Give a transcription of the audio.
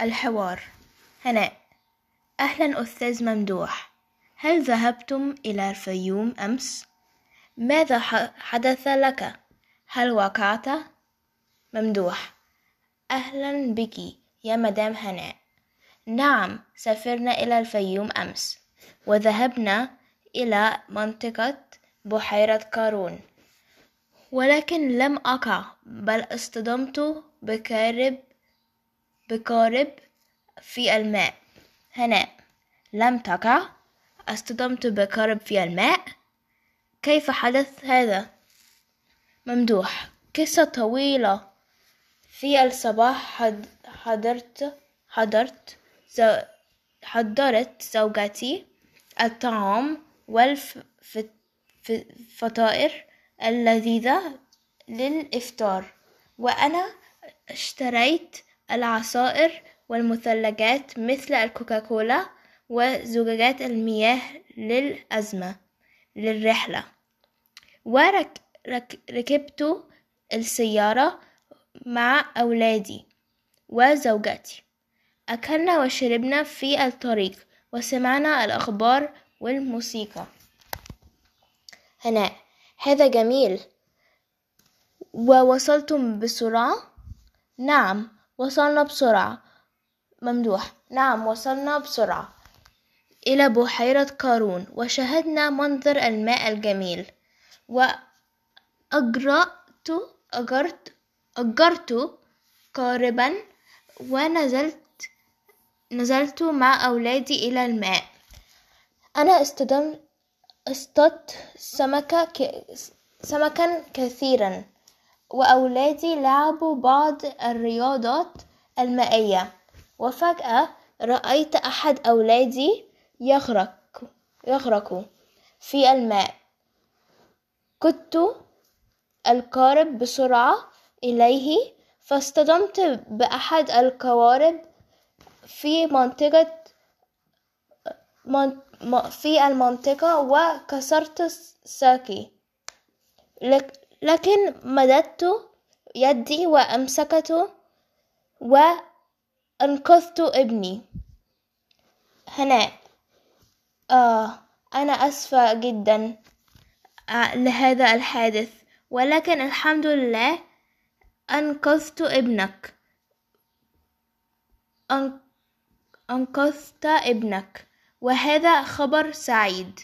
الحوار. هناء. أهلا أستاذ ممدوح. هل ذهبتم إلى الفيوم أمس؟ ماذا حدث لك؟ هل وقعت؟ ممدوح. أهلا بك يا مدام هناء. نعم سافرنا إلى الفيوم أمس. وذهبنا إلى منطقة بحيرة قارون. ولكن لم أقع بل اصطدمت بقارب بقارب في الماء. هناء لم تقع. أصطدمت بقارب في الماء. كيف حدث هذا؟ ممدوح. قصة طويلة. في الصباح حضرت حضرت حضرت زوجتي الطعام والفطائر اللذيذة للإفطار. وأنا اشتريت العصائر والمثلجات مثل الكوكاكولا وزجاجات المياه للأزمة للرحلة. وركبت السيارة مع أولادي وزوجتي أكلنا وشربنا في الطريق وسمعنا الأخبار والموسيقى. هناء هذا جميل. ووصلتم بسرعة؟ نعم. وصلنا بسرعة. ممدوح. نعم وصلنا بسرعة. إلى بحيرة قارون وشاهدنا منظر الماء الجميل. وأجرأت أجرت أجرت قاربا ونزلت نزلت مع أولادي إلى الماء. أنا اصطدت سمكة ك... سمكا كثيرا. وأولادي لعبوا بعض الرياضات المائية. وفجأة رأيت أحد أولادي يغرق يغرق في الماء. كنت القارب بسرعة إليه فاصطدمت بأحد القوارب في منطقة في المنطقة وكسرت ساقي. لكن مددت يدي وأمسكته وأنقذت ابني. هناء آه أنا أسفة جدا لهذا الحادث. ولكن الحمد لله أنقذت ابنك. أنقذت ابنك. وهذا خبر سعيد.